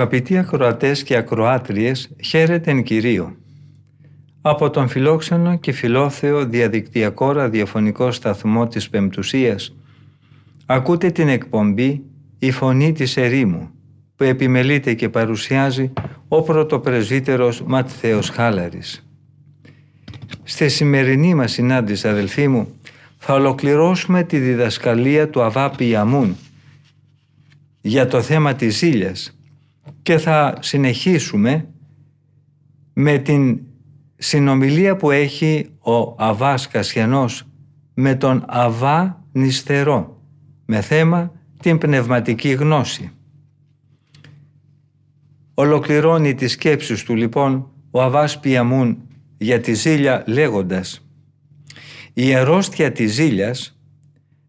Αγαπητοί ακροατές και ακροάτριες, χαίρετε εν Κυρίω. Από τον φιλόξενο και φιλόθεο διαδικτυακό ραδιοφωνικό σταθμό της Πεμπτουσίας ακούτε την εκπομπή «Η Φωνή της Ερήμου» που επιμελείται και παρουσιάζει ο πρωτοπρεσβύτερος Ματθαίος Χάλαρης. Στη σημερινή μας συνάντηση αδελφοί μου θα ολοκληρώσουμε τη διδασκαλία του Αβάπη Ιαμούν για το θέμα της ζήλιας και θα συνεχίσουμε με την συνομιλία που έχει ο Αβάς Κασιανός με τον Αβά Νηστερό με θέμα την πνευματική γνώση. Ολοκληρώνει τις σκέψεις του λοιπόν ο Αβάς Πιαμούν για τη ζήλια λέγοντας «Η αρρώστια της ζήλιας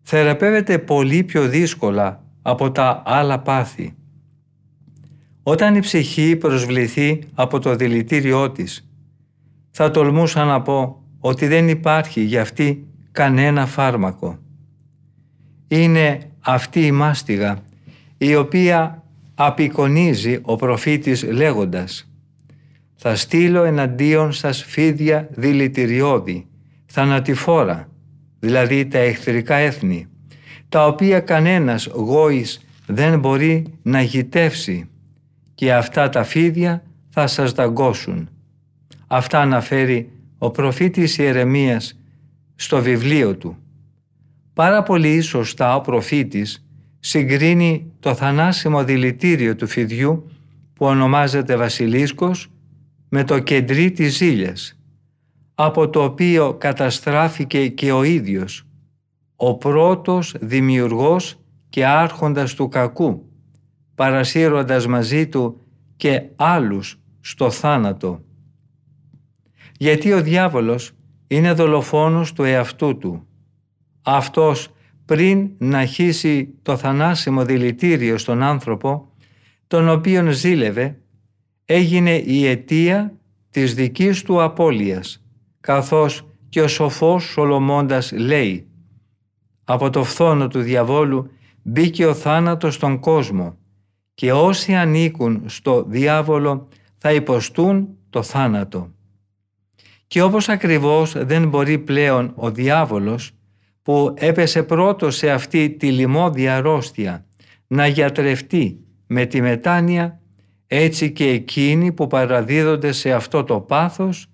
θεραπεύεται πολύ πιο δύσκολα από τα άλλα πάθη όταν η ψυχή προσβληθεί από το δηλητήριό της, θα τολμούσα να πω ότι δεν υπάρχει για αυτή κανένα φάρμακο. Είναι αυτή η μάστιγα η οποία απεικονίζει ο προφήτης λέγοντας «Θα στείλω εναντίον σας φίδια δηλητηριώδη, θανατηφόρα, δηλαδή τα εχθρικά έθνη, τα οποία κανένας γόης δεν μπορεί να γητεύσει και αυτά τα φίδια θα σας δαγκώσουν. Αυτά αναφέρει ο προφήτης Ιερεμίας στο βιβλίο του. Πάρα πολύ σωστά ο προφήτης συγκρίνει το θανάσιμο δηλητήριο του φιδιού που ονομάζεται βασιλίσκος με το κεντρί της ζήλιας, από το οποίο καταστράφηκε και ο ίδιος, ο πρώτος δημιουργός και άρχοντας του κακού, παρασύροντας μαζί του και άλλους στο θάνατο. Γιατί ο διάβολος είναι δολοφόνος του εαυτού του. Αυτός πριν να χύσει το θανάσιμο δηλητήριο στον άνθρωπο, τον οποίον ζήλευε, έγινε η αιτία της δικής του απώλειας, καθώς και ο σοφός Σολομώντας λέει «Από το φθόνο του διαβόλου μπήκε ο θάνατος στον κόσμο και όσοι ανήκουν στο διάβολο θα υποστούν το θάνατο. Και όπως ακριβώς δεν μπορεί πλέον ο διάβολος που έπεσε πρώτος σε αυτή τη λιμώδια αρρώστια να γιατρευτεί με τη μετάνοια, έτσι και εκείνοι που παραδίδονται σε αυτό το πάθος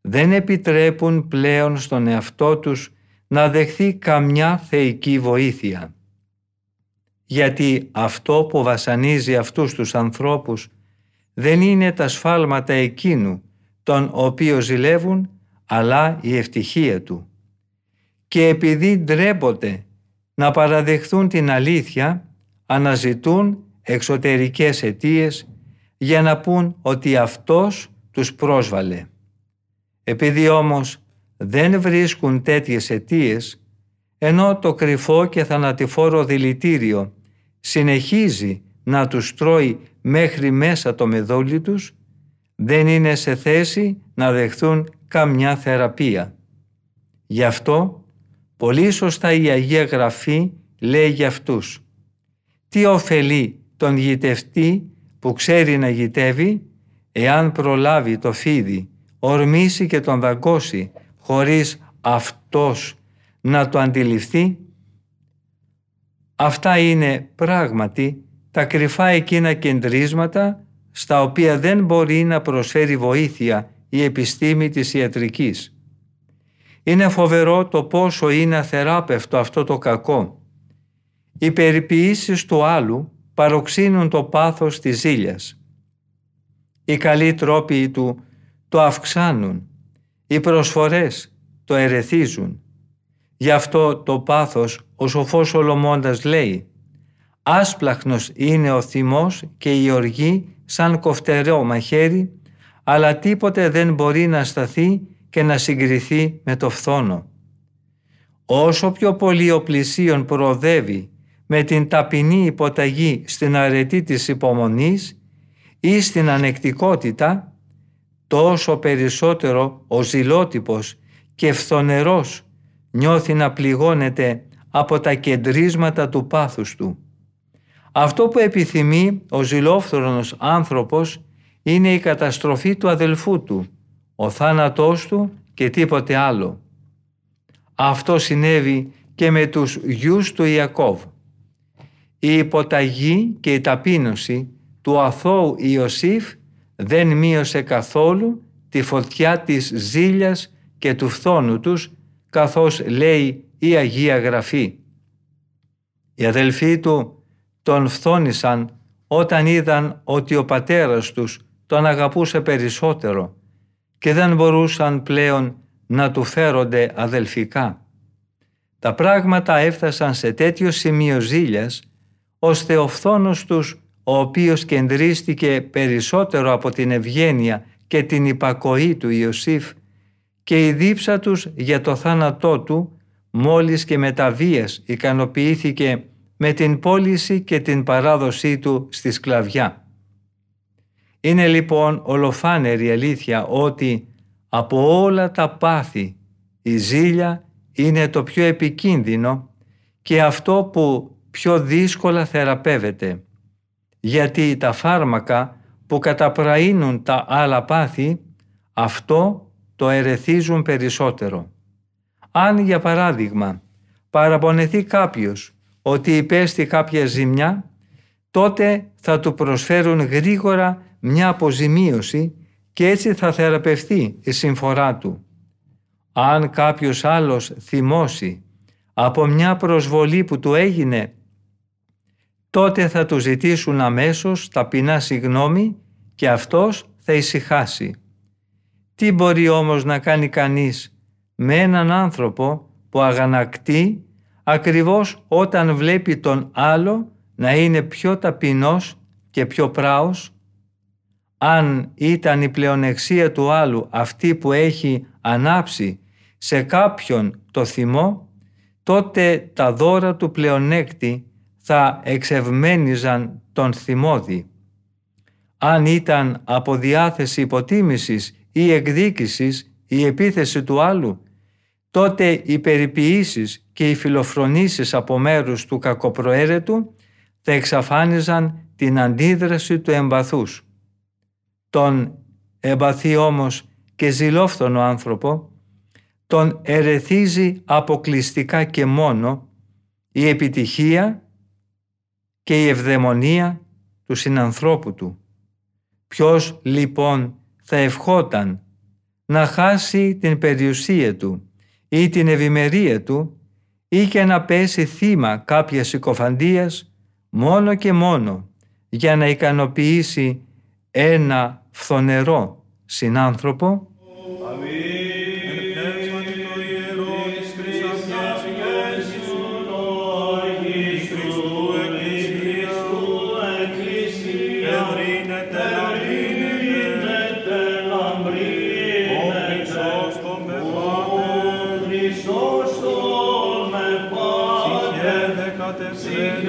δεν επιτρέπουν πλέον στον εαυτό τους να δεχθεί καμιά θεϊκή βοήθεια γιατί αυτό που βασανίζει αυτούς τους ανθρώπους δεν είναι τα σφάλματα εκείνου τον οποίο ζηλεύουν αλλά η ευτυχία του. Και επειδή ντρέπονται να παραδεχθούν την αλήθεια αναζητούν εξωτερικές αιτίες για να πούν ότι αυτός τους πρόσβαλε. Επειδή όμως δεν βρίσκουν τέτοιες αιτίες ενώ το κρυφό και θανατηφόρο δηλητήριο συνεχίζει να τους τρώει μέχρι μέσα το μεδόλι τους, δεν είναι σε θέση να δεχθούν καμιά θεραπεία. Γι' αυτό, πολύ σωστά η Αγία Γραφή λέει για αυτούς «Τι ωφελεί τον γητευτή που ξέρει να γητεύει, εάν προλάβει το φίδι, ορμήσει και τον δαγκώσει, χωρίς αυτός να το αντιληφθεί Αυτά είναι πράγματι τα κρυφά εκείνα κεντρίσματα στα οποία δεν μπορεί να προσφέρει βοήθεια η επιστήμη της ιατρικής. Είναι φοβερό το πόσο είναι αθεράπευτο αυτό το κακό. Οι περιποιήσεις του άλλου παροξύνουν το πάθος της ζήλιας. Οι καλοί τρόποι του το αυξάνουν. Οι προσφορές το ερεθίζουν. Γι' αυτό το πάθος ο σοφός Σολομώντας λέει Άσπλαχνος είναι ο θυμός και η οργή σαν κοφτερό μαχαίρι, αλλά τίποτε δεν μπορεί να σταθεί και να συγκριθεί με το φθόνο. Όσο πιο πολύ ο πλησίον προοδεύει με την ταπεινή υποταγή στην αρετή της υπομονής ή στην ανεκτικότητα, τόσο περισσότερο ο ζηλότυπος και φθονερός νιώθει να πληγώνεται από τα κεντρίσματα του πάθους του. Αυτό που επιθυμεί ο ζηλόφθονος άνθρωπος είναι η καταστροφή του αδελφού του, ο θάνατός του και τίποτε άλλο. Αυτό συνέβη και με τους γιους του Ιακώβ. Η υποταγή και η ταπείνωση του αθώου Ιωσήφ δεν μείωσε καθόλου τη φωτιά της ζήλιας και του φθόνου τους, καθώς λέει η Αγία Γραφή. Οι αδελφοί του τον φθόνησαν όταν είδαν ότι ο πατέρας τους τον αγαπούσε περισσότερο και δεν μπορούσαν πλέον να του φέρονται αδελφικά. Τα πράγματα έφτασαν σε τέτοιο σημείο ζήλιας, ώστε ο φθόνος τους, ο οποίος κεντρίστηκε περισσότερο από την ευγένεια και την υπακοή του Ιωσήφ και η δίψα τους για το θάνατό του, μόλις και μεταβίας ικανοποιήθηκε με την πώληση και την παράδοσή του στη σκλαβιά. Είναι λοιπόν ολοφάνερη αλήθεια ότι από όλα τα πάθη η ζήλια είναι το πιο επικίνδυνο και αυτό που πιο δύσκολα θεραπεύεται. Γιατί τα φάρμακα που καταπραίνουν τα άλλα πάθη αυτό το ερεθίζουν περισσότερο. Αν για παράδειγμα παραπονεθεί κάποιος ότι υπέστη κάποια ζημιά, τότε θα του προσφέρουν γρήγορα μια αποζημίωση και έτσι θα θεραπευτεί η συμφορά του. Αν κάποιος άλλος θυμώσει από μια προσβολή που του έγινε, τότε θα του ζητήσουν αμέσως ταπεινά συγνώμη και αυτός θα ησυχάσει. Τι μπορεί όμως να κάνει κανείς με έναν άνθρωπο που αγανακτεί ακριβώς όταν βλέπει τον άλλο να είναι πιο ταπεινός και πιο πράος; Αν ήταν η πλεονεξία του άλλου αυτή που έχει ανάψει σε κάποιον το θυμό, τότε τα δώρα του πλεονέκτη θα εξευμένιζαν τον θυμόδη. Αν ήταν από διάθεση υποτίμησης ή εκδίκησης η επίθεση του άλλου, τότε οι περιποιήσεις και οι φιλοφρονήσεις από μέρους του κακοπροαίρετου θα εξαφάνιζαν την αντίδραση του εμπαθούς τον εμπαθή όμως και ζηλόφθονο άνθρωπο, τον ερεθίζει αποκλειστικά και μόνο η επιτυχία και η ευδαιμονία του συνανθρώπου του. Ποιος λοιπόν θα ευχόταν να χάσει την περιουσία του ή την ευημερία του ή και να πέσει θύμα κάποιας συκοφαντίας μόνο και μόνο για να ικανοποιήσει ένα φθονερό συνάνθρωπο Sing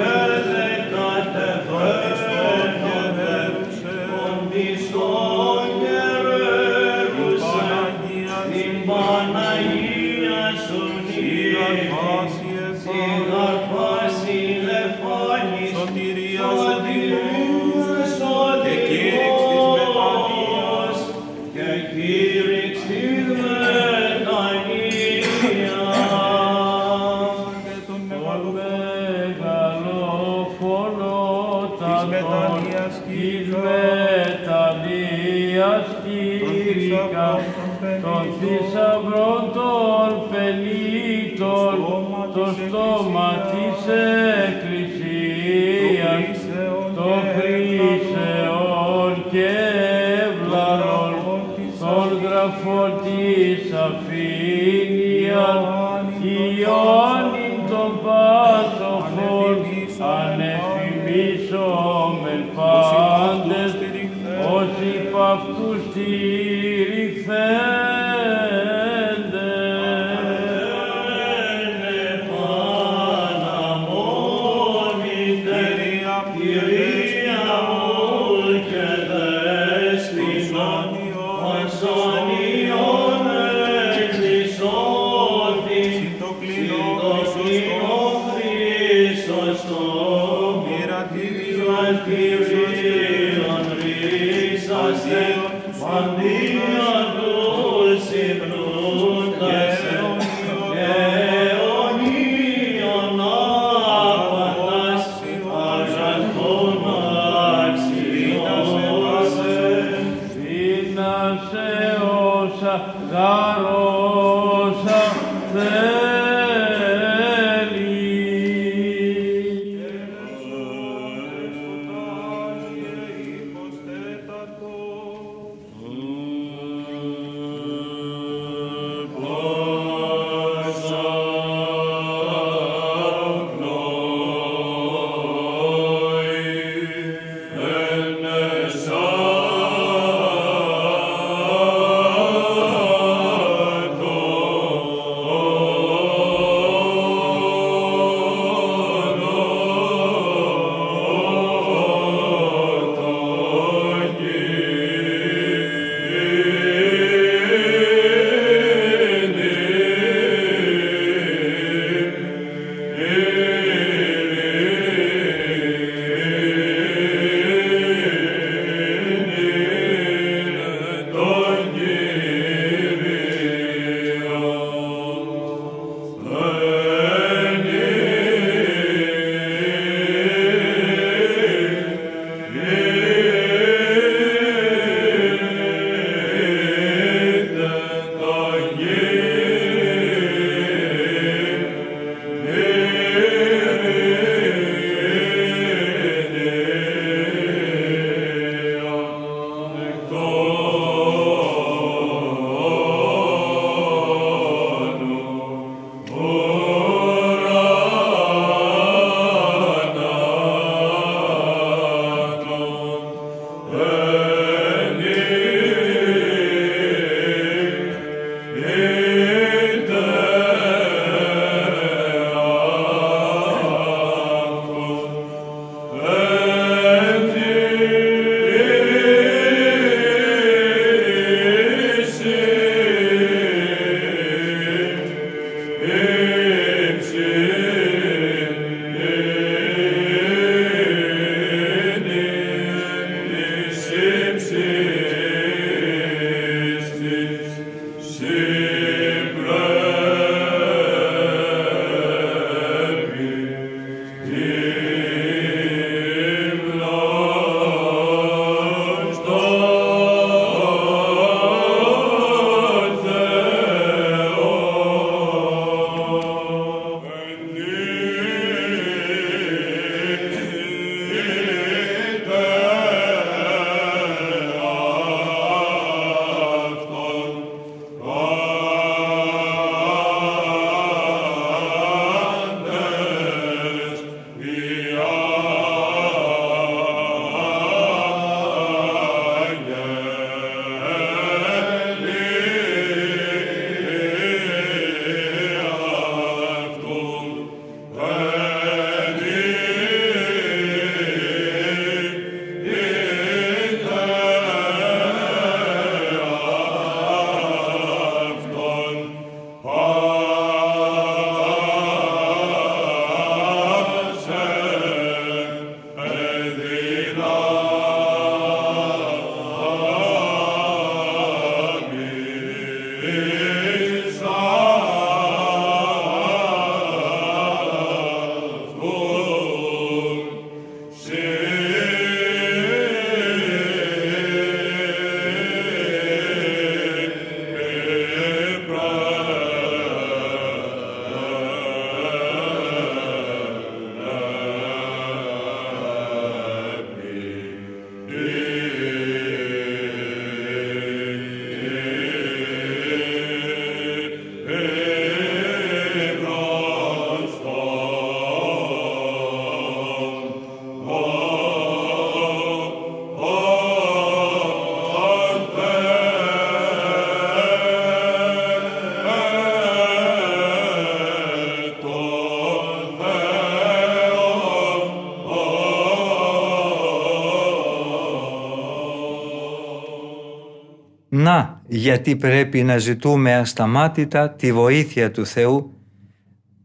γιατί πρέπει να ζητούμε ασταμάτητα τη βοήθεια του Θεού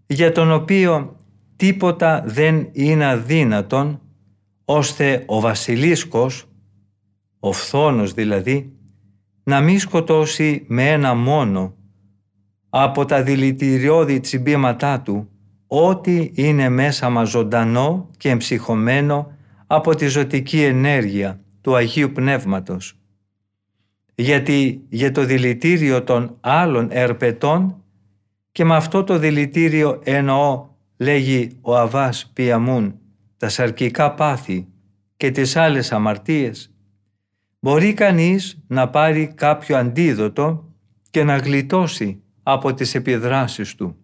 για τον οποίο τίποτα δεν είναι αδύνατον ώστε ο βασιλίσκος, ο φθόνος δηλαδή, να μη σκοτώσει με ένα μόνο από τα δηλητηριώδη τσιμπήματά του ό,τι είναι μέσα μας ζωντανό και εμψυχωμένο από τη ζωτική ενέργεια του Αγίου Πνεύματος. Γιατί για το δηλητήριο των άλλων ερπετών και με αυτό το δηλητήριο εννοώ, λέγει ο Αβάς Πιαμούν, τα σαρκικά πάθη και τις άλλες αμαρτίες, μπορεί κανείς να πάρει κάποιο αντίδοτο και να γλιτώσει από τις επιδράσεις του.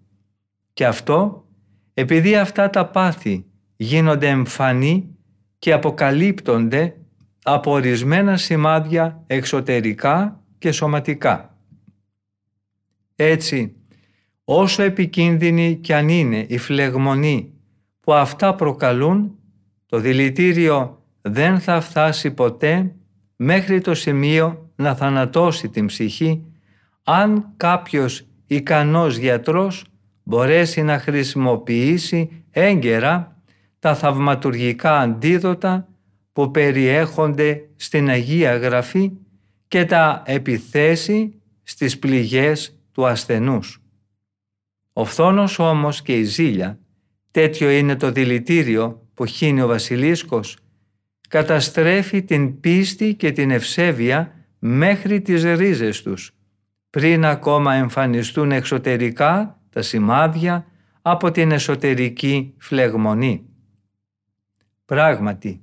Και αυτό επειδή αυτά τα πάθη γίνονται εμφανή και αποκαλύπτονται από ορισμένα σημάδια εξωτερικά και σωματικά. Έτσι, όσο επικίνδυνη κι αν είναι η φλεγμονή που αυτά προκαλούν, το δηλητήριο δεν θα φτάσει ποτέ μέχρι το σημείο να θανατώσει την ψυχή αν κάποιος ικανός γιατρός μπορέσει να χρησιμοποιήσει έγκαιρα τα θαυματουργικά αντίδοτα που περιέχονται στην Αγία Γραφή και τα επιθέσει στις πληγές του ασθενούς. Ο φθόνος όμως και η ζήλια, τέτοιο είναι το δηλητήριο που χύνει ο βασιλίσκος, καταστρέφει την πίστη και την ευσέβεια μέχρι τις ρίζες τους, πριν ακόμα εμφανιστούν εξωτερικά τα σημάδια από την εσωτερική φλεγμονή. Πράγματι,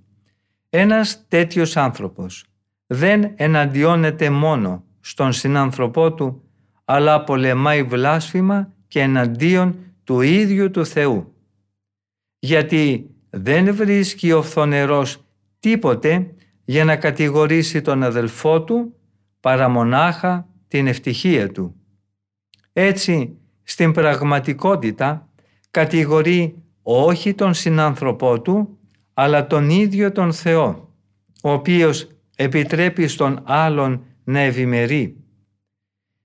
ένας τέτοιος άνθρωπος δεν εναντιώνεται μόνο στον συνάνθρωπό του, αλλά πολεμάει βλάσφημα και εναντίον του ίδιου του Θεού. Γιατί δεν βρίσκει ο φθονερός τίποτε για να κατηγορήσει τον αδελφό του παρά μονάχα την ευτυχία του. Έτσι, στην πραγματικότητα κατηγορεί όχι τον συνάνθρωπό του, αλλά τον ίδιο τον Θεό, ο οποίος επιτρέπει στον άλλον να ευημερεί.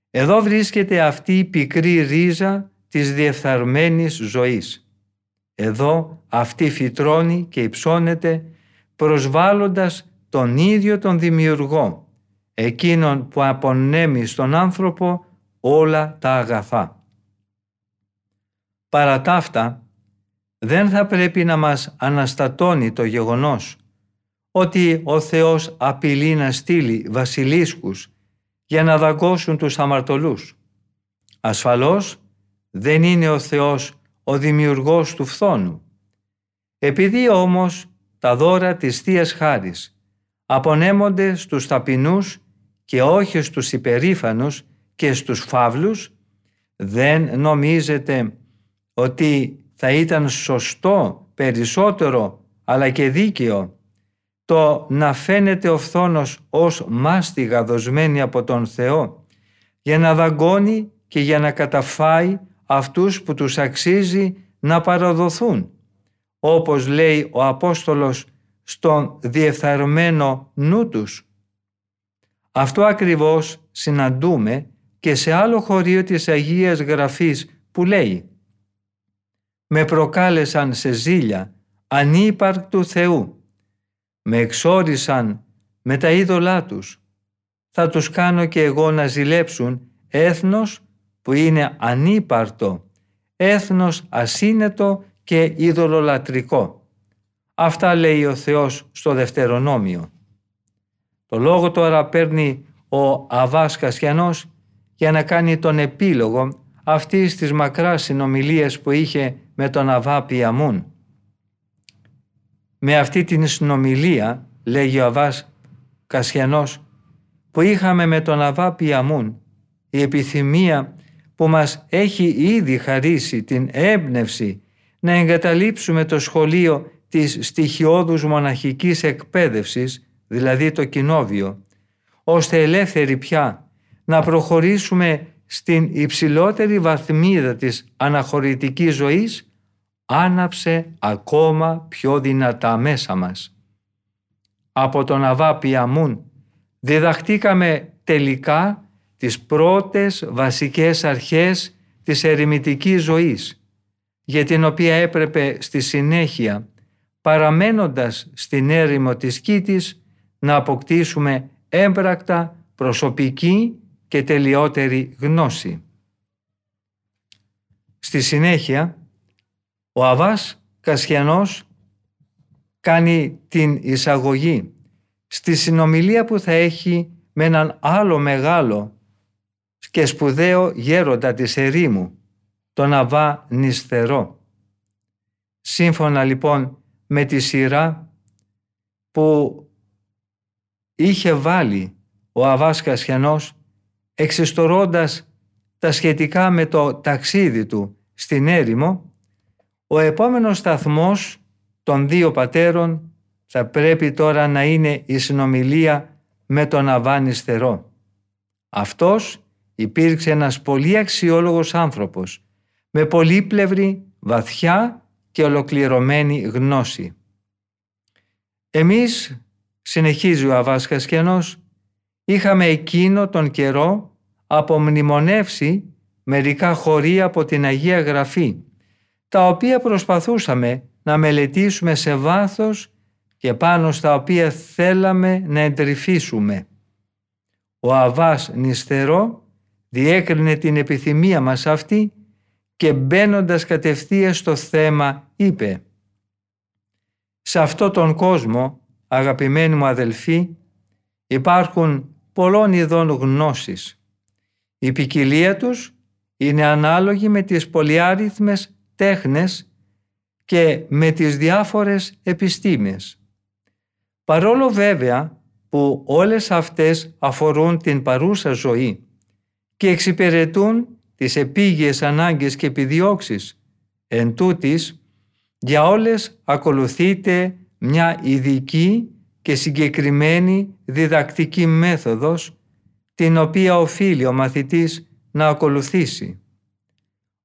Εδώ βρίσκεται αυτή η πικρή ρίζα της διεφθαρμένης ζωής. Εδώ αυτή φυτρώνει και υψώνεται προσβάλλοντας τον ίδιο τον δημιουργό, εκείνον που απονέμει στον άνθρωπο όλα τα αγαθά. Παρά τα αυτά, δεν θα πρέπει να μας αναστατώνει το γεγονός ότι ο Θεός απειλεί να στείλει βασιλίσκους για να δαγκώσουν τους αμαρτωλούς. Ασφαλώς δεν είναι ο Θεός ο δημιουργός του φθόνου. Επειδή όμως τα δώρα της Θείας Χάρης απονέμονται στους ταπεινούς και όχι στους υπερήφανους και στους φαύλους, δεν νομίζετε ότι θα ήταν σωστό περισσότερο αλλά και δίκαιο το να φαίνεται ο φθόνος ως μάστιγα δοσμένη από τον Θεό για να δαγκώνει και για να καταφάει αυτούς που τους αξίζει να παραδοθούν όπως λέει ο Απόστολος στον διεφθαρμένο νου τους. Αυτό ακριβώς συναντούμε και σε άλλο χωρίο της Αγίας Γραφής που λέει «Με προκάλεσαν σε ζήλια ανύπαρκτου Θεού, με εξόρισαν με τα είδωλά τους, θα τους κάνω και εγώ να ζηλέψουν έθνος που είναι ανύπαρτο, έθνος ασύνετο και ειδωλολατρικό. Αυτά λέει ο Θεός στο Δευτερονόμιο. Το λόγο τώρα παίρνει ο Αβάς Κασιανός για να κάνει τον επίλογο αυτής της μακράς συνομιλίας που είχε με τον Αβά Πιαμούν. Με αυτή την συνομιλία, λέγει ο Αβάς Κασιανός, που είχαμε με τον Αβά Πιαμούν, η επιθυμία που μας έχει ήδη χαρίσει την έμπνευση να εγκαταλείψουμε το σχολείο της στοιχειώδους μοναχικής εκπαίδευσης, δηλαδή το κοινόβιο, ώστε ελεύθεροι πια να προχωρήσουμε στην υψηλότερη βαθμίδα της αναχωρητικής ζωής, άναψε ακόμα πιο δυνατά μέσα μας. Από τον Αβά Πιαμούν διδαχτήκαμε τελικά τις πρώτες βασικές αρχές της ερημητικής ζωής, για την οποία έπρεπε στη συνέχεια, παραμένοντας στην έρημο της Κίτης, να αποκτήσουμε έμπρακτα προσωπική και τελειότερη γνώση. Στη συνέχεια, ο Αβάς Κασιανός κάνει την εισαγωγή στη συνομιλία που θα έχει με έναν άλλο μεγάλο και σπουδαίο γέροντα της ερήμου, τον Αβά Νησθερό. Σύμφωνα λοιπόν με τη σειρά που είχε βάλει ο Αβάς Κασιανός εξιστορώντας τα σχετικά με το ταξίδι του στην έρημο, ο επόμενος σταθμός των δύο πατέρων θα πρέπει τώρα να είναι η συνομιλία με τον Αβάνης Στερό. Αυτός υπήρξε ένας πολύ αξιόλογος άνθρωπος, με πολύπλευρη, βαθιά και ολοκληρωμένη γνώση. Εμείς, συνεχίζει ο Αβάς Κασκιανός, είχαμε εκείνο τον καιρό απομνημονεύσει μερικά χωρία από την Αγία Γραφή, τα οποία προσπαθούσαμε να μελετήσουμε σε βάθος και πάνω στα οποία θέλαμε να εντρυφήσουμε. Ο Αβάς Νηστερό διέκρινε την επιθυμία μας αυτή και μπαίνοντας κατευθείαν στο θέμα είπε «Σε αυτό τον κόσμο, αγαπημένοι μου αδελφοί, υπάρχουν πολλών ειδών γνώσης. Η ποικιλία τους είναι ανάλογη με τις πολυάριθμες τέχνες και με τις διάφορες επιστήμες. Παρόλο βέβαια που όλες αυτές αφορούν την παρούσα ζωή και εξυπηρετούν τις επίγειες ανάγκες και επιδιώξεις, εν τούτης, για όλες ακολουθείται μια ειδική και συγκεκριμένη διδακτική μέθοδος την οποία οφείλει ο μαθητής να ακολουθήσει.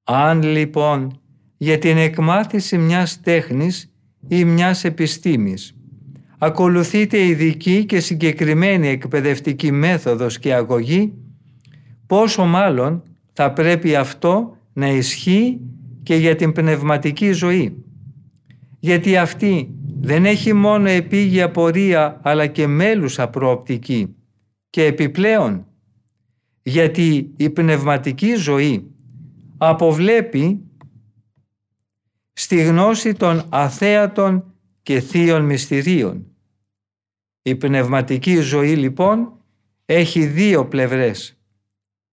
Αν λοιπόν για την εκμάθηση μιας τέχνης ή μιας επιστήμης ακολουθείται ειδική και συγκεκριμένη εκπαιδευτική μέθοδος και αγωγή, πόσο μάλλον θα πρέπει αυτό να ισχύει και για την πνευματική ζωή. Γιατί αυτή δεν έχει μόνο επίγεια πορεία αλλά και μέλουσα προοπτική και επιπλέον γιατί η πνευματική ζωή αποβλέπει στη γνώση των αθέατων και θείων μυστηρίων. Η πνευματική ζωή λοιπόν έχει δύο πλευρές.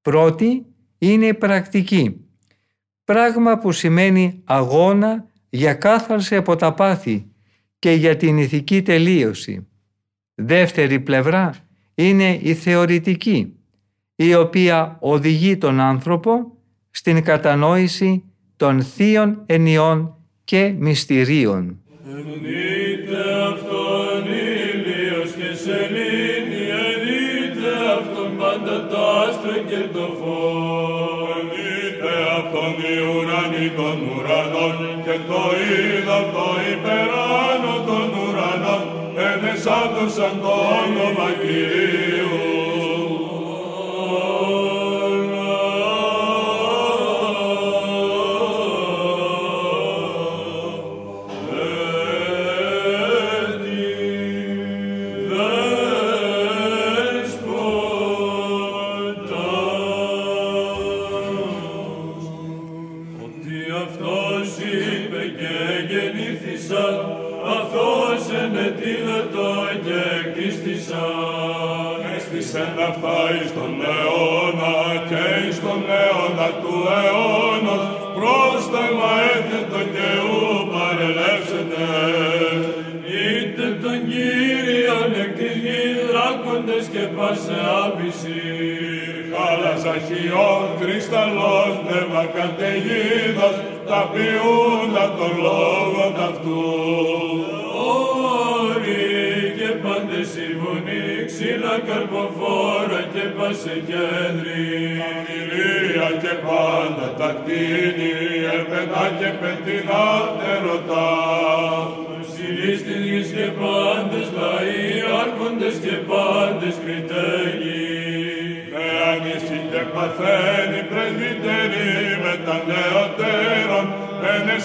Πρώτη είναι η πρακτική, πράγμα που σημαίνει αγώνα για κάθαρση από τα πάθη και για την ηθική τελείωση. Δεύτερη πλευρά είναι η θεωρητική, η οποία οδηγεί τον άνθρωπο στην κατανόηση των θείων ενιών και μυστηρίων. Ενείτε αυτόν ήλιος και σελήνη, ενείτε αυτόν πάντα το άστρο και το φως. Ενείτε αυτόν οι ουρανοί των ουρανών και το είδα το υπεράνω των ουρανών, ενεσάντωσαν το όνομα Κυρίου. Χάλας αχιών, κρυσταλλός, νεύμα καταιγίδας, τα ποιούντα των λόγων αυτού. Όροι και πάντες η βουνή, ξύλα καρποφόρα και πάσε κέντρη. Αφιλία και πάντα τα κτίνη, επετά και πεντινά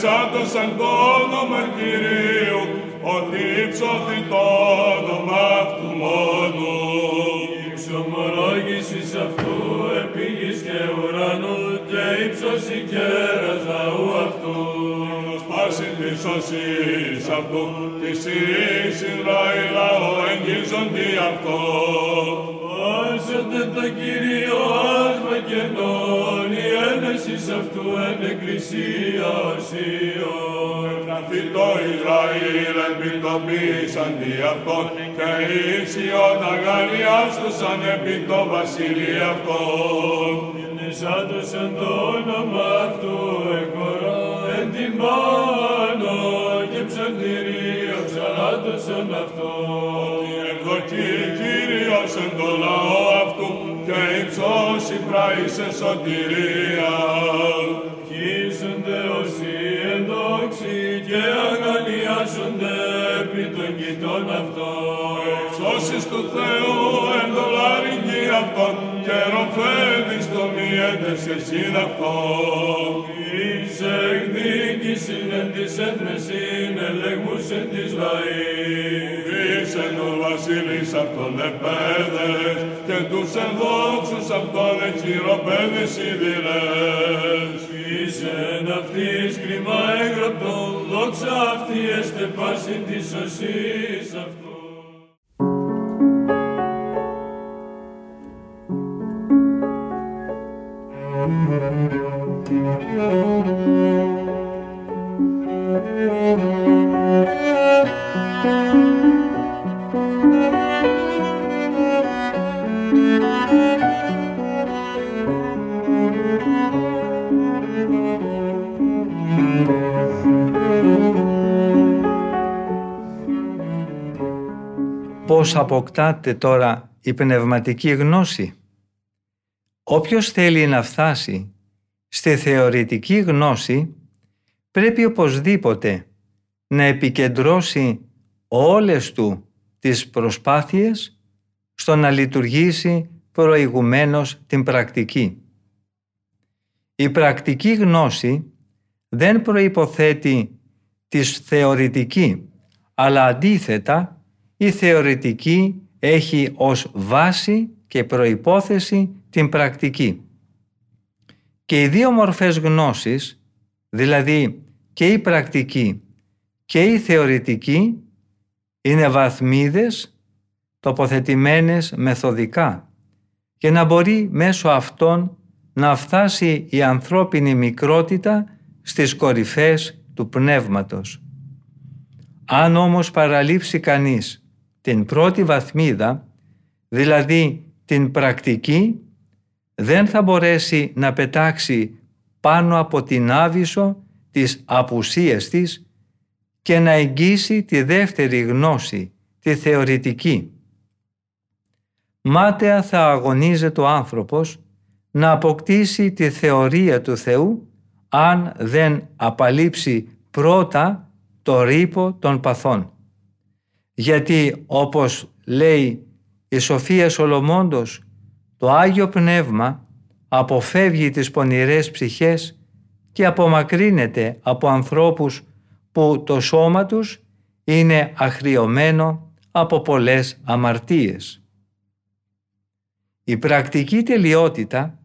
ενεσάτωσαν το όνομα Κυρίου, ότι υψώθη το όνομα αυτού μόνο. Η εξομολόγησης αυτού επίγης και ουρανού και ύψωση και ραζαού αυτού. Σπάσει της σωσής αυτού, της Ισραήλ λαό εγγίζοντι αυτό. Άσατε το Κύριο άσμα και η ένεσης αυτού εν εκκλησία οσίων. Ευναθεί το Ισραήλ εμπιτοπίσαν δι' αυτόν και εις Ιών αγαλιάστοσαν επί το βασίλειο αυτόν. Ενεσάτωσαν το όνομα αυτού εκορά εν την πάνω και ψαλτηρίο ψαλάτωσαν αυτό. Ευδοκεί Κύριος εν το λαό αυτού και υψώσει πράησε σωτηρία. Μη έντες εσύν αυτόν. Εις εκδίκησιν εν της έθνες είναι ελεγμούς εν της λαής. Είσαι ο βασίλης αυτών επέδες και τους ενδόξους αυτών εξηροπέδες ιδηλές. Είσαι εν αυτής κρίμα έγραπτο, δόξα αυτή έστε πάση της σωσής αυτού. Αποκτάτε τώρα η πνευματική γνώση. Όποιος θέλει να φτάσει στη θεωρητική γνώση πρέπει οπωσδήποτε να επικεντρώσει όλες του τις προσπάθειες στο να λειτουργήσει προηγουμένως την πρακτική. Η πρακτική γνώση δεν προϋποθέτει της θεωρητική, αλλά αντίθετα η θεωρητική έχει ως βάση και προϋπόθεση την πρακτική. Και οι δύο μορφές γνώσης, δηλαδή και η πρακτική και η θεωρητική, είναι βαθμίδες τοποθετημένες μεθοδικά και να μπορεί μέσω αυτών να φτάσει η ανθρώπινη μικρότητα στις κορυφές του πνεύματος. Αν όμως παραλείψει κανείς την πρώτη βαθμίδα, δηλαδή την πρακτική, δεν θα μπορέσει να πετάξει πάνω από την άβυσο της απουσίας της και να εγγύσει τη δεύτερη γνώση, τη θεωρητική. Μάταια θα αγωνίζεται ο άνθρωπος να αποκτήσει τη θεωρία του Θεού αν δεν απαλείψει πρώτα το ρήπο των παθών. Γιατί όπως λέει η Σοφία Σολομώντος, το Άγιο Πνεύμα αποφεύγει τις πονηρές ψυχές και απομακρύνεται από ανθρώπους που το σώμα τους είναι αχριωμένο από πολλές αμαρτίες. Η πρακτική τελειότητα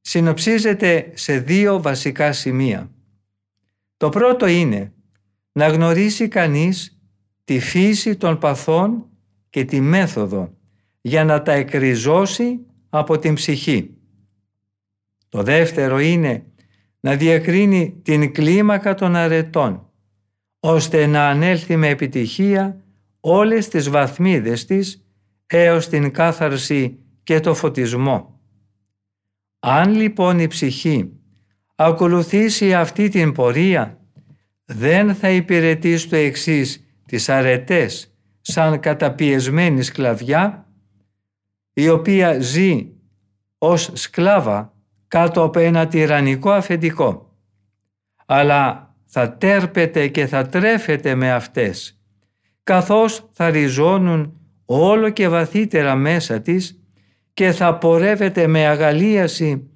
συνοψίζεται σε δύο βασικά σημεία. Το πρώτο είναι να γνωρίσει κανείς τη φύση των παθών και τη μέθοδο για να τα εκριζώσει από την ψυχή. Το δεύτερο είναι να διακρίνει την κλίμακα των αρετών, ώστε να ανέλθει με επιτυχία όλες τις βαθμίδες της έως την κάθαρση και το φωτισμό. Αν λοιπόν η ψυχή ακολουθήσει αυτή την πορεία, δεν θα υπηρετεί στο εξής τις αρετές σαν καταπιεσμένη σκλαβιά, η οποία ζει ως σκλάβα κάτω από ένα τυραννικό αφεντικό, αλλά θα τέρπεται και θα τρέφεται με αυτές, καθώς θα ριζώνουν όλο και βαθύτερα μέσα της και θα πορεύεται με αγαλίαση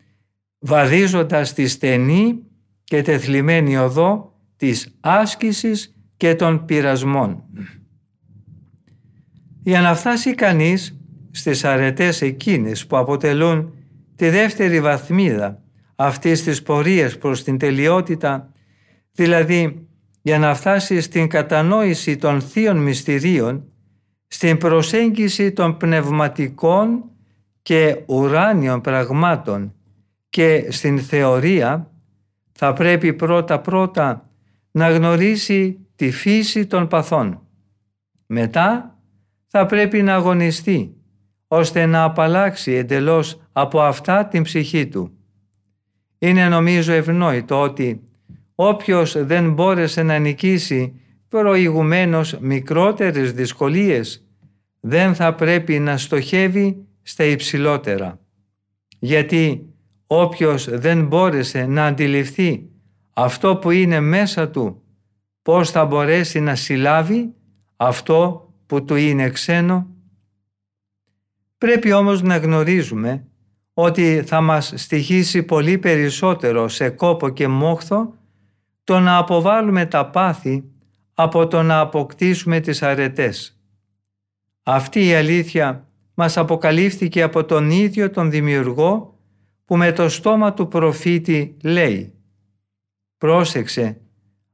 βαδίζοντας τη στενή και τεθλιμένη οδό της άσκησης και των πειρασμών. Για να φτάσει κανείς στις αρετές εκείνες που αποτελούν τη δεύτερη βαθμίδα αυτής της πορείας προς την τελειότητα, δηλαδή για να φτάσει στην κατανόηση των θείων μυστηρίων, στην προσέγγιση των πνευματικών και ουράνιων πραγμάτων και στην θεωρία, θα πρέπει πρώτα-πρώτα να γνωρίσει τη φύση των παθών. Μετά θα πρέπει να αγωνιστεί ώστε να απαλλάξει εντελώς από αυτά την ψυχή του. Είναι νομίζω ευνόητο ότι όποιος δεν μπόρεσε να νικήσει προηγουμένως μικρότερες δυσκολίες δεν θα πρέπει να στοχεύει στα υψηλότερα. Γιατί όποιος δεν μπόρεσε να αντιληφθεί αυτό που είναι μέσα του, πώς θα μπορέσει να συλλάβει αυτό που του είναι ξένο. Πρέπει όμως να γνωρίζουμε ότι θα μας στοιχήσει πολύ περισσότερο σε κόπο και μόχθο το να αποβάλουμε τα πάθη από το να αποκτήσουμε τις αρετές. Αυτή η αλήθεια μας αποκαλύφθηκε από τον ίδιο τον Δημιουργό που με το στόμα του προφήτη λέει «Πρόσεξε,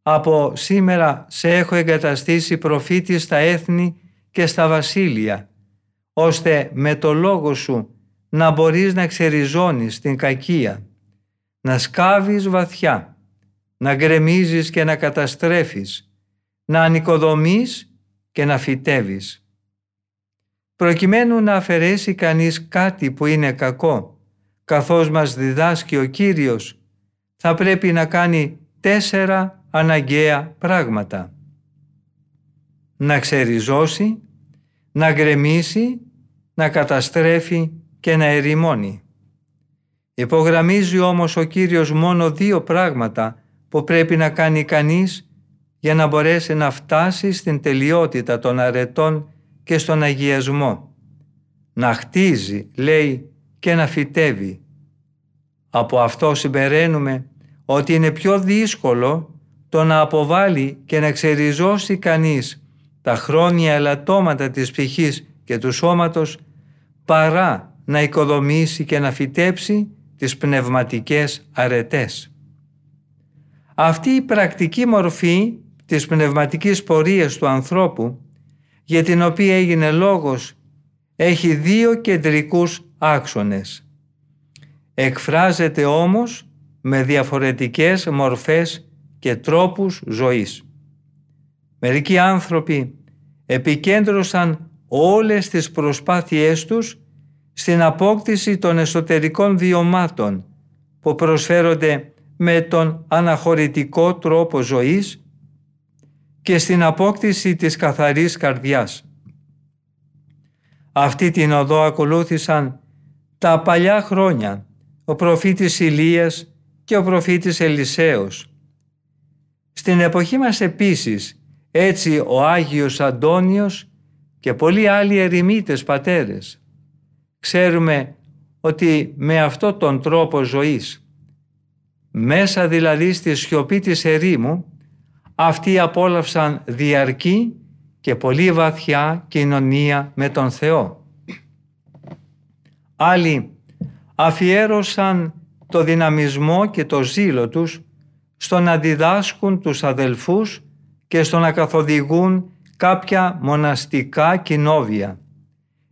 από σήμερα σε έχω εγκαταστήσει προφήτη στα έθνη και στα βασίλεια, ώστε με το λόγο σου να μπορείς να ξεριζώνεις την κακία, να σκάβεις βαθιά, να γκρεμίζεις και να καταστρέφεις, να ανοικοδομείς και να φυτεύεις. Προκειμένου να αφαιρέσει κανείς κάτι που είναι κακό, καθώς μας διδάσκει ο Κύριος, θα πρέπει να κάνει τέσσερα αναγκαία πράγματα. Να ξεριζώσει, να γκρεμίσει, να καταστρέφει και να ερημώνει. Υπογραμμίζει όμως ο Κύριος μόνο δύο πράγματα που πρέπει να κάνει κανείς για να μπορέσει να φτάσει στην τελειότητα των αρετών και στον αγιασμό. Να χτίζει, λέει, και να φυτεύει. Από αυτό συμπεραίνουμε ότι είναι πιο δύσκολο το να αποβάλει και να ξεριζώσει κανείς τα χρόνια ελαττώματα της ψυχής και του σώματος παρά να οικοδομήσει και να φυτέψει τις πνευματικές αρετές. Αυτή η πρακτική μορφή της πνευματικής πορείας του ανθρώπου για την οποία έγινε λόγος έχει δύο κεντρικούς άξονες. Εκφράζεται όμως με διαφορετικές μορφές και τρόπους ζωής. Μερικοί άνθρωποι επικέντρωσαν όλες τις προσπάθειές τους στην απόκτηση των εσωτερικών βιωμάτων που προσφέρονται με τον αναχωρητικό τρόπο ζωής και στην απόκτηση της καθαρής καρδιάς. Αυτή την οδό ακολούθησαν τα παλιά χρόνια ο προφήτης Ηλίας και ο προφήτης Ελισέος. Στην εποχή μας επίσης έτσι ο Άγιος Αντώνιος και πολλοί άλλοι ερημίτες πατέρες. Ξέρουμε ότι με αυτό τον τρόπο ζωής, μέσα δηλαδή στη σιωπή της ερήμου, αυτοί απόλαυσαν διαρκή και πολύ βαθιά κοινωνία με τον Θεό. Άλλοι αφιέρωσαν το δυναμισμό και το ζήλο τους στο να διδάσκουν τους αδελφούς και στο να καθοδηγούν κάποια μοναστικά κοινόβια.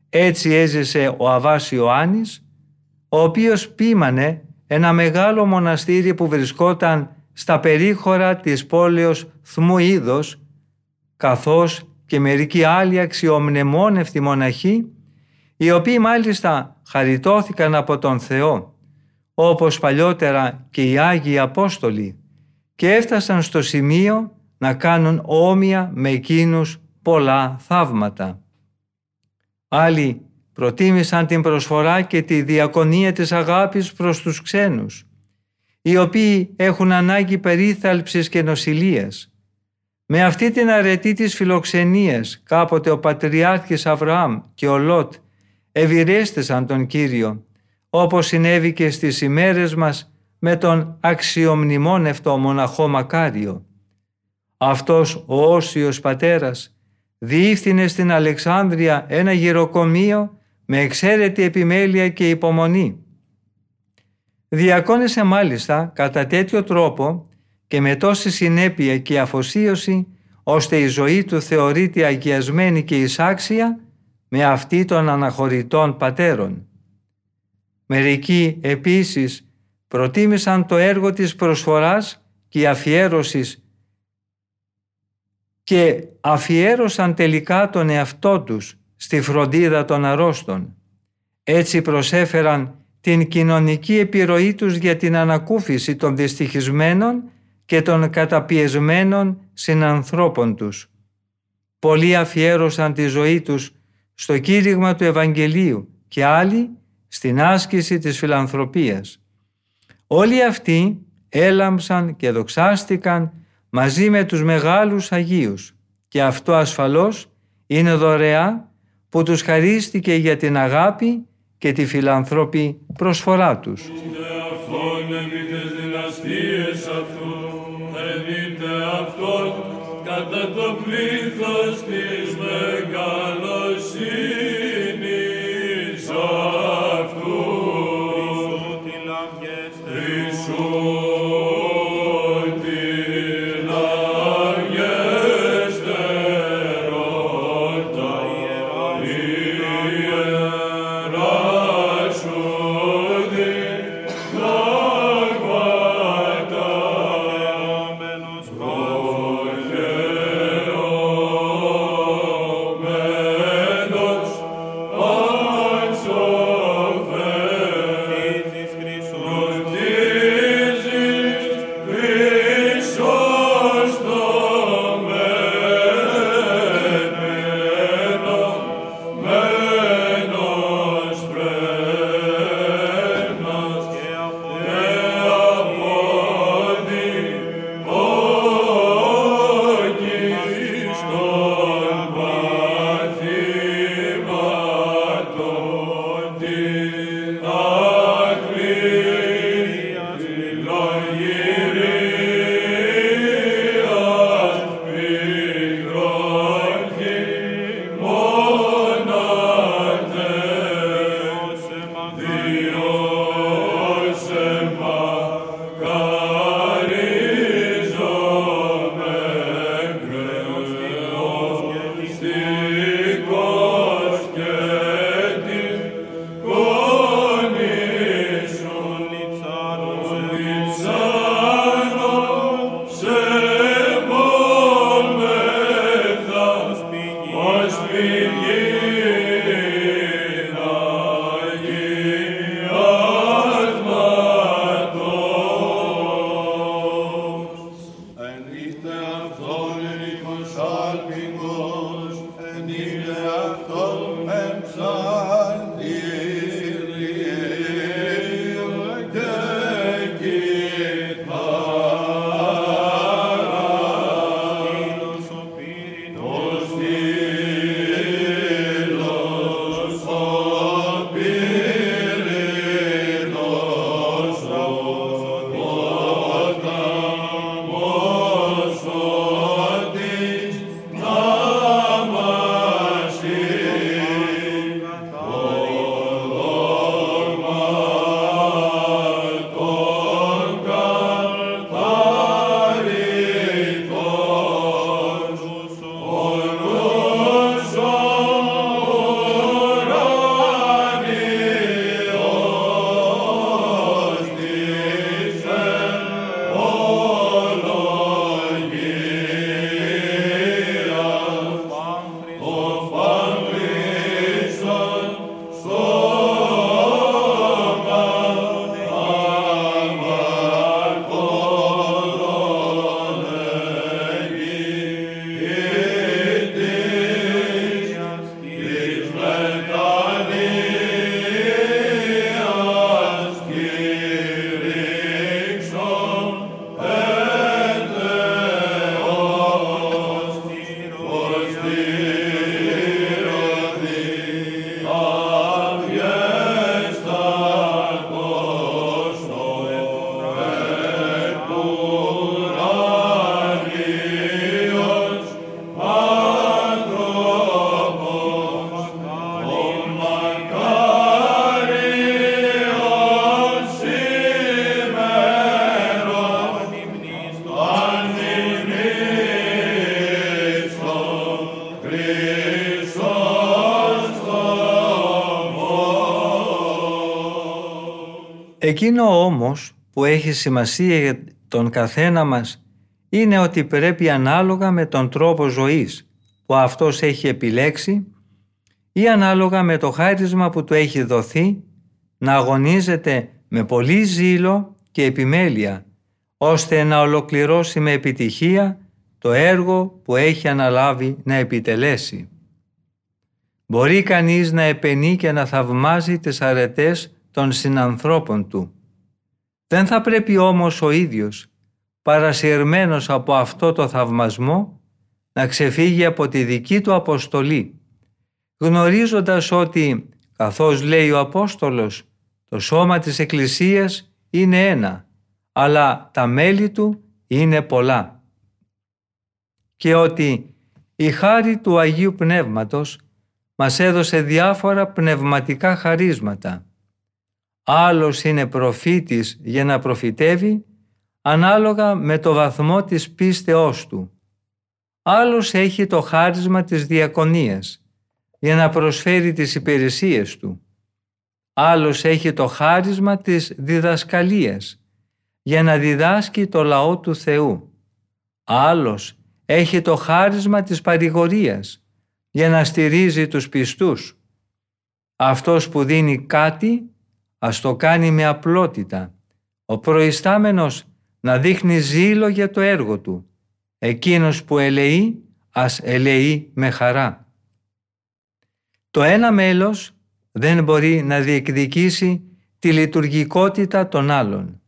Έτσι έζησε ο Αβάς Ιωάννης, ο οποίος πείμανε ένα μεγάλο μοναστήρι που βρισκόταν στα περίχωρα της πόλεως Θμουίδος, καθώς και μερικοί άλλοι αξιομνημόνευτοι μοναχοί, οι οποίοι μάλιστα χαριτώθηκαν από τον Θεό, όπως παλιότερα και οι Άγιοι Απόστολοι, και έφτασαν στο σημείο να κάνουν όμοια με εκείνους πολλά θαύματα. Άλλοι προτίμησαν την προσφορά και τη διακονία της αγάπης προς τους ξένους, οι οποίοι έχουν ανάγκη περίθαλψης και νοσηλείας. Με αυτή την αρετή της φιλοξενίας κάποτε ο Πατριάρχης Αβραάμ και ο Λότ ευηρέστησαν τον Κύριο, όπως συνέβη και στις ημέρες μας με τον αξιομνημόνευτο μοναχό Μακάριο. Αυτός ο Όσιος Πατέρας διεύθυνε στην Αλεξάνδρεια ένα γυροκομείο με εξαίρετη επιμέλεια και υπομονή. Διακόνησε μάλιστα κατά τέτοιο τρόπο και με τόση συνέπεια και αφοσίωση ώστε η ζωή του θεωρείται αγιασμένη και εισάξια με αυτή των αναχωρητών πατέρων. Μερικοί επίσης προτίμησαν το έργο της προσφοράς και αφιέρωσης και αφιέρωσαν τελικά τον εαυτό τους στη φροντίδα των αρρώστων. Έτσι προσέφεραν την κοινωνική επιρροή τους για την ανακούφιση των δυστυχισμένων και των καταπιεσμένων συνανθρώπων τους. Πολλοί αφιέρωσαν τη ζωή τους στο κήρυγμα του Ευαγγελίου και άλλοι στην άσκηση της φιλανθρωπίας. Όλοι αυτοί έλαμψαν και δοξάστηκαν μαζί με τους μεγάλους Αγίους και αυτό ασφαλώς είναι δωρεά που τους χαρίστηκε για την αγάπη και τη φιλανθρώπη προσφορά τους. κατά το πλήθος Εκείνο όμως που έχει σημασία για τον καθένα μας είναι ότι πρέπει ανάλογα με τον τρόπο ζωής που αυτός έχει επιλέξει ή ανάλογα με το χάρισμα που του έχει δοθεί να αγωνίζεται με πολύ ζήλο και επιμέλεια ώστε να ολοκληρώσει με επιτυχία το έργο που έχει αναλάβει να επιτελέσει. Μπορεί κανείς να επενεί και να θαυμάζει τις αρετές των συνανθρώπων του. Δεν θα πρέπει όμως ο ίδιος, παρασυρμένος από αυτό το θαυμασμό, να ξεφύγει από τη δική του αποστολή, γνωρίζοντας ότι, καθώς λέει ο Απόστολος, το σώμα της Εκκλησίας είναι ένα, αλλά τα μέλη του είναι πολλά. Και ότι η χάρη του Αγίου Πνεύματος μας έδωσε διάφορα πνευματικά χαρίσματα. Άλλος είναι προφήτης για να προφητεύει ανάλογα με το βαθμό της πίστεώς του. Άλλος έχει το χάρισμα της διακονίας για να προσφέρει τις υπηρεσίες του. Άλλος έχει το χάρισμα της διδασκαλίας για να διδάσκει το λαό του Θεού. Άλλος έχει το χάρισμα της παρηγορίας για να στηρίζει τους πιστούς. Αυτός που δίνει κάτι ας το κάνει με απλότητα. Ο προϊστάμενος να δείχνει ζήλο για το έργο του. Εκείνος που ελεεί ας ελεεί με χαρά. Το ένα μέλος δεν μπορεί να διεκδικήσει τη λειτουργικότητα των άλλων.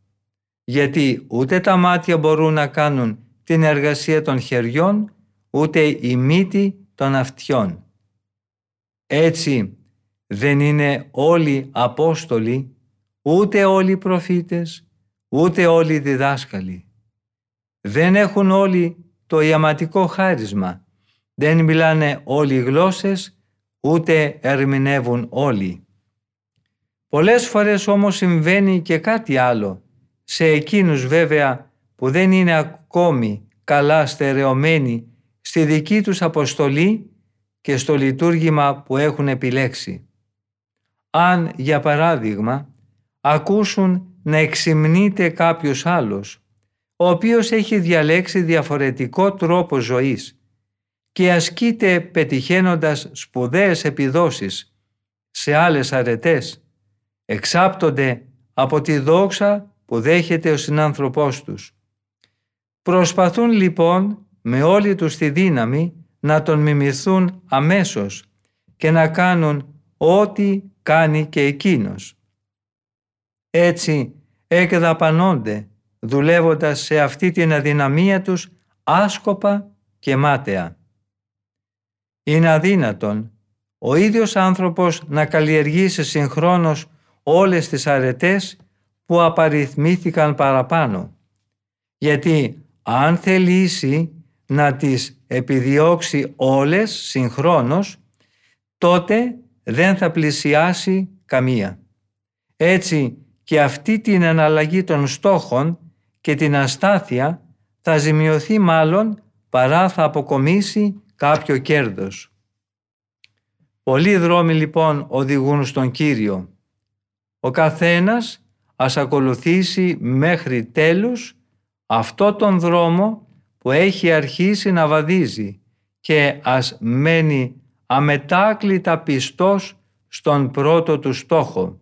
Γιατί ούτε τα μάτια μπορούν να κάνουν την εργασία των χεριών, ούτε η μύτη των αυτιών. Έτσι δεν είναι όλοι Απόστολοι, ούτε όλοι προφήτες, ούτε όλοι διδάσκαλοι. Δεν έχουν όλοι το ιαματικό χάρισμα. Δεν μιλάνε όλοι γλώσσες, ούτε ερμηνεύουν όλοι. Πολλές φορές όμως συμβαίνει και κάτι άλλο. Σε εκείνους βέβαια που δεν είναι ακόμη καλά στερεωμένοι στη δική τους αποστολή και στο λειτουργήμα που έχουν επιλέξει. Αν, για παράδειγμα, ακούσουν να εξυμνείται κάποιος άλλος, ο οποίος έχει διαλέξει διαφορετικό τρόπο ζωής και ασκείται πετυχαίνοντας σπουδαίες επιδόσεις σε άλλες αρετές, εξάπτονται από τη δόξα που δέχεται ο συνάνθρωπός τους. Προσπαθούν λοιπόν με όλη τους τη δύναμη να τον μιμηθούν αμέσως και να κάνουν ό,τι κάνει και εκείνος. Έτσι εκδαπανώνται δουλεύοντας σε αυτή την αδυναμία τους άσκοπα και μάταια. Είναι αδύνατον ο ίδιος άνθρωπος να καλλιεργήσει συγχρόνως όλες τις αρετές που απαριθμήθηκαν παραπάνω. Γιατί αν θελήσει να τις επιδιώξει όλες συγχρόνως, τότε δεν θα πλησιάσει καμία. Έτσι και αυτή την αναλλαγή των στόχων και την αστάθεια θα ζημιωθεί μάλλον παρά θα αποκομίσει κάποιο κέρδος. Πολλοί δρόμοι λοιπόν οδηγούν στον Κύριο. Ο καθένας ας ακολουθήσει μέχρι τέλους αυτό τον δρόμο που έχει αρχίσει να βαδίζει και ας μένει αμετάκλητα πιστός στον πρώτο του στόχο.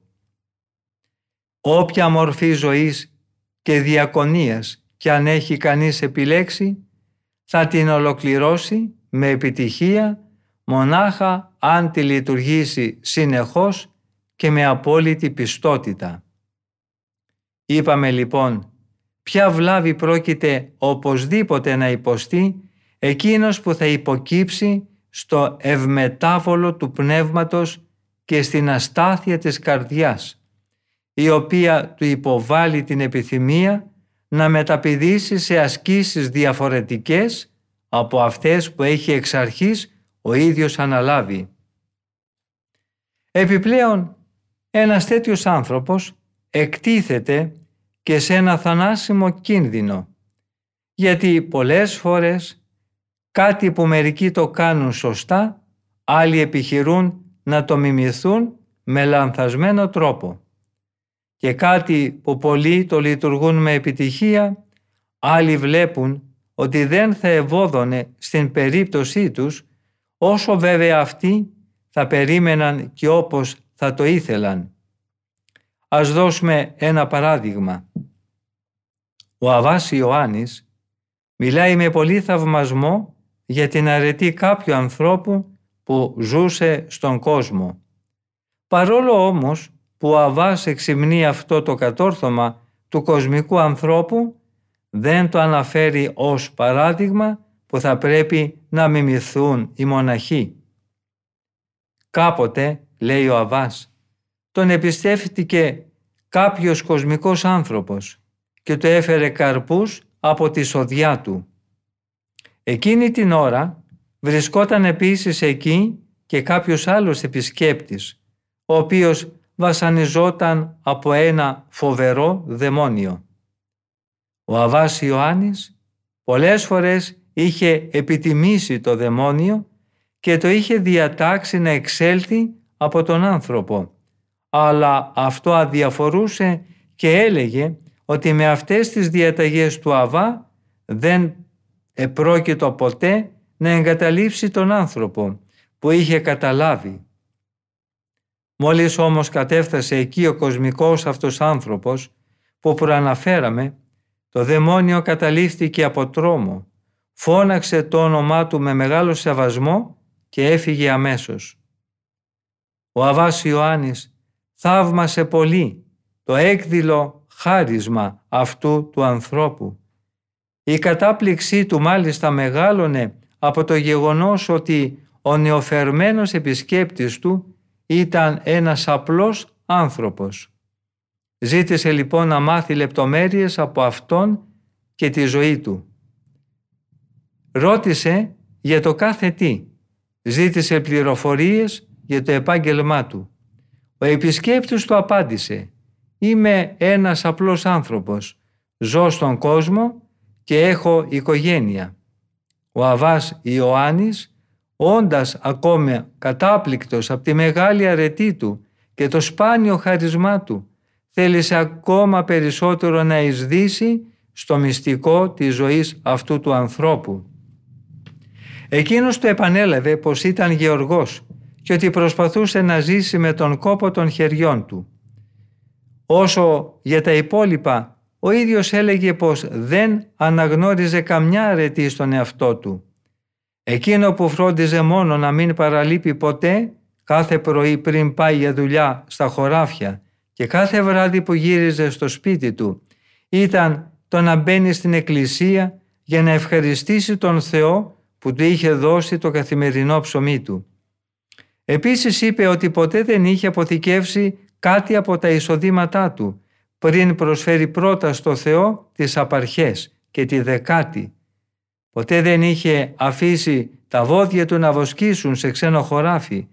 Όποια μορφή ζωής και διακονίας και αν έχει κανείς επιλέξει, θα την ολοκληρώσει με επιτυχία μονάχα αν τη λειτουργήσει συνεχώς και με απόλυτη πιστότητα. Είπαμε λοιπόν ποια βλάβη πρόκειται οπωσδήποτε να υποστεί εκείνος που θα υποκύψει στο ευμετάβολο του πνεύματος και στην αστάθεια της καρδιάς, η οποία του υποβάλλει την επιθυμία να μεταπηδήσει σε ασκήσεις διαφορετικές από αυτές που έχει εξ αρχής ο ίδιος αναλάβει. Επιπλέον, ένας τέτοιος άνθρωπος εκτίθεται και σε ένα θανάσιμο κίνδυνο. Γιατί πολλές φορές κάτι που μερικοί το κάνουν σωστά, άλλοι επιχειρούν να το μιμηθούν με λανθασμένο τρόπο. και κάτι που πολλοί το λειτουργούν με επιτυχία, άλλοι βλέπουν ότι δεν θα ευόδωνε στην περίπτωσή τους, όσο βέβαια αυτοί θα περίμεναν και όπως θα το ήθελαν. Ας δώσουμε ένα παράδειγμα. Ο Αβάς Ιωάννης μιλάει με πολύ θαυμασμό για την αρετή κάποιου ανθρώπου που ζούσε στον κόσμο. Παρόλο όμως που ο Αβάς εξυμνεί αυτό το κατόρθωμα του κοσμικού ανθρώπου, δεν το αναφέρει ως παράδειγμα που θα πρέπει να μιμηθούν οι μοναχοί. Κάποτε, λέει ο Αβάς, τον εμπιστεύτηκε κάποιος κοσμικός άνθρωπος και του έφερε καρπούς από τη σοδιά του. Εκείνη την ώρα βρισκόταν επίσης εκεί και κάποιος άλλος επισκέπτης, ο οποίος βασανιζόταν από ένα φοβερό δαιμόνιο. Ο Αβάς Ιωάννης πολλές φορές είχε επιτιμήσει το δαιμόνιο και το είχε διατάξει να εξέλθει από τον άνθρωπο. Αλλά αυτό αδιαφορούσε και έλεγε ότι με αυτές τις διαταγές του Αβά δεν επρόκειτο ποτέ να εγκαταλείψει τον άνθρωπο που είχε καταλάβει. Μόλις όμως κατέφτασε εκεί ο κοσμικός αυτός άνθρωπος που προαναφέραμε, το δαιμόνιο καταλήφθηκε από τρόμο, φώναξε το όνομά του με μεγάλο σεβασμό και έφυγε αμέσως. Ο Αβάς Ιωάννης θαύμασε πολύ το έκδηλο χάρισμα αυτού του ανθρώπου. Η κατάπληξή του μάλιστα μεγάλωνε από το γεγονός ότι ο νεοφερμένος επισκέπτης του ήταν ένας απλός άνθρωπος. Ζήτησε λοιπόν να μάθει λεπτομέρειες από αυτόν και τη ζωή του. Ρώτησε για το κάθε τι. Ζήτησε πληροφορίες για το επάγγελμά του. Ο επισκέπτης του απάντησε «Είμαι ένας απλός άνθρωπος. Ζω στον κόσμο και έχω οικογένεια». Ο Αβάς Ιωάννης, όντας ακόμα κατάπληκτος από τη μεγάλη αρετή του και το σπάνιο χαρισμά του, θέλησε ακόμα περισσότερο να εισδύσει στο μυστικό της ζωής αυτού του ανθρώπου. Εκείνος του επανέλαβε πως ήταν γεωργός και ότι προσπαθούσε να ζήσει με τον κόπο των χεριών του. Όσο για τα υπόλοιπα, ο ίδιος έλεγε πως δεν αναγνώριζε καμιά αρετή στον εαυτό του. Εκείνο που φρόντιζε μόνο να μην παραλείπει ποτέ κάθε πρωί πριν πάει για δουλειά στα χωράφια και κάθε βράδυ που γύριζε στο σπίτι του ήταν το να μπαίνει στην εκκλησία για να ευχαριστήσει τον Θεό που του είχε δώσει το καθημερινό ψωμί του. Επίσης είπε ότι ποτέ δεν είχε αποθηκεύσει κάτι από τα εισοδήματά του πριν προσφέρει πρώτα στο Θεό τις απαρχές και τη δεκάτη. Ποτέ δεν είχε αφήσει τα βόδια του να βοσκήσουν σε ξένο χωράφι,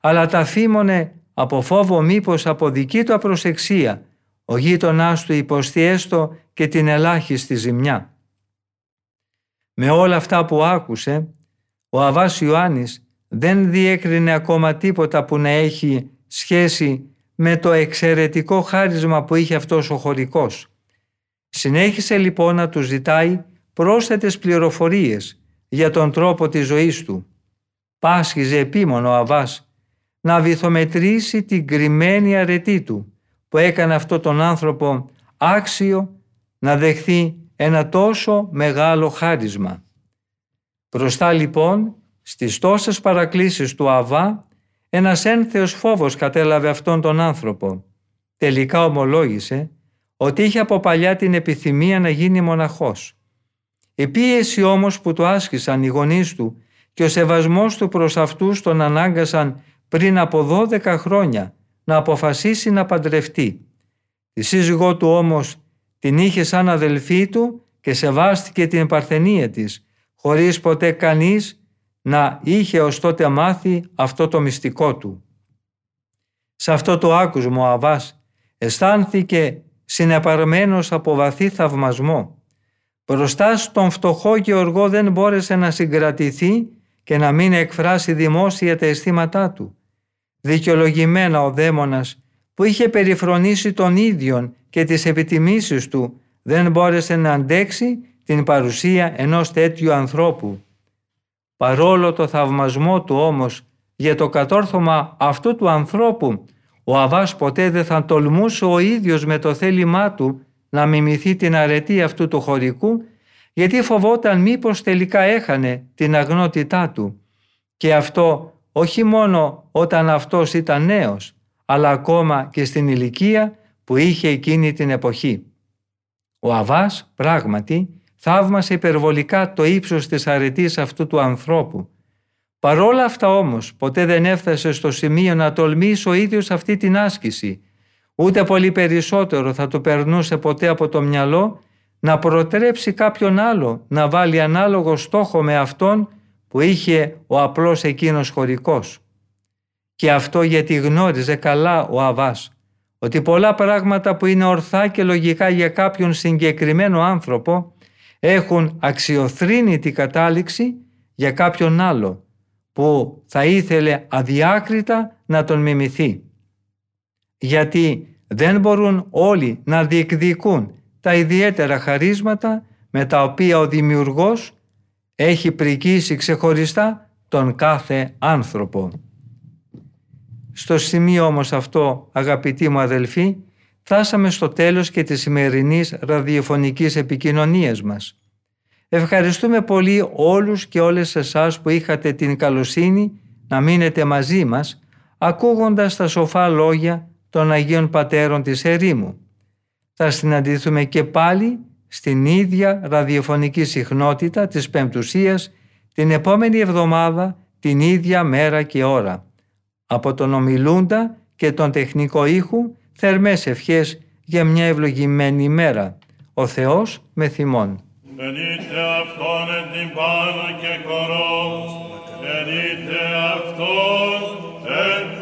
αλλά τα φήμωνε από φόβο μήπως από δική του απροσεξία ο γείτονάς του υποστεί έστω και την ελάχιστη ζημιά. Με όλα αυτά που άκουσε, ο Αβάς Ιωάννης δεν διέκρινε ακόμα τίποτα που να έχει σχέση με το εξαιρετικό χάρισμα που είχε αυτός ο χωρικός. Συνέχισε λοιπόν να τους ζητάει πρόσθετες πληροφορίες για τον τρόπο της ζωής του. Πάσχιζε επίμονο ο Αβάς να βυθομετρήσει την κρυμμένη αρετή του που έκανε αυτό τον άνθρωπο άξιο να δεχθεί ένα τόσο μεγάλο χάρισμα. Μπροστά λοιπόν στις τόσες παρακλήσεις του Αβά ένας ένθεος φόβος κατέλαβε αυτόν τον άνθρωπο. Τελικά ομολόγησε ότι είχε από παλιά την επιθυμία να γίνει μοναχός. Η πίεση όμως που του άσκησαν οι γονείς του και ο σεβασμός του προς αυτούς τον ανάγκασαν πριν από 12 χρόνια να αποφασίσει να παντρευτεί. Η σύζυγό του όμως την είχε σαν αδελφή του και σεβάστηκε την παρθενία της, χωρίς ποτέ κανείς να είχε ως τότε μάθει αυτό το μυστικό του. Σε αυτό το άκουσμα ο Αβάς αισθάνθηκε συνεπαρμένος από βαθύ θαυμασμό. Μπροστά στον φτωχό Γεωργό δεν μπόρεσε να συγκρατηθεί και να μην εκφράσει δημόσια τα αισθήματά του. Δικαιολογημένα ο δαίμονας που είχε περιφρονήσει τον ίδιον και τις επιτιμήσεις του δεν μπόρεσε να αντέξει την παρουσία ενός τέτοιου ανθρώπου. Παρόλο το θαυμασμό του όμως για το κατόρθωμα αυτού του ανθρώπου, ο Αβάς ποτέ δεν θα τολμούσε ο ίδιος με το θέλημά του να μιμηθεί την αρετή αυτού του χωρικού, γιατί φοβόταν μήπως τελικά έχανε την αγνότητά του. Και αυτό όχι μόνο όταν αυτός ήταν νέος, αλλά ακόμα και στην ηλικία που είχε εκείνη την εποχή. Ο Αβάς πράγματι θαύμασε υπερβολικά το ύψος της αρετής αυτού του ανθρώπου. Παρόλα αυτά όμως ποτέ δεν έφτασε στο σημείο να τολμήσει ο ίδιος αυτή την άσκηση, ούτε πολύ περισσότερο θα του περνούσε ποτέ από το μυαλό να προτρέψει κάποιον άλλο να βάλει ανάλογο στόχο με αυτόν που είχε ο απλός εκείνος χωρικός. Και αυτό γιατί γνώριζε καλά ο Αβάς ότι πολλά πράγματα που είναι ορθά και λογικά για κάποιον συγκεκριμένο άνθρωπο έχουν αξιοθρύνητη κατάληξη για κάποιον άλλο που θα ήθελε αδιάκριτα να τον μιμηθεί. Γιατί δεν μπορούν όλοι να διεκδικούν τα ιδιαίτερα χαρίσματα με τα οποία ο δημιουργός έχει πρικήσει ξεχωριστά τον κάθε άνθρωπο. Στο σημείο όμως αυτό, αγαπητοί μου αδελφοί, φτάσαμε στο τέλος και της σημερινής ραδιοφωνικής επικοινωνίας μας. Ευχαριστούμε πολύ όλους και όλες εσάς που είχατε την καλοσύνη να μείνετε μαζί μας, ακούγοντας τα σοφά λόγια των Αγίων Πατέρων της Ερήμου. Θα συναντηθούμε και πάλι στην ίδια ραδιοφωνική συχνότητα της Πεμπτουσίας την επόμενη εβδομάδα, την ίδια μέρα και ώρα από τον ομιλούντα και τον τεχνικό ήχου θερμές ευχές για μια ευλογημένη ημέρα. Ο Θεός με θυμών. Ενείτε αυτόν εν την πάνω και κορός, ενείτε αυτόν εν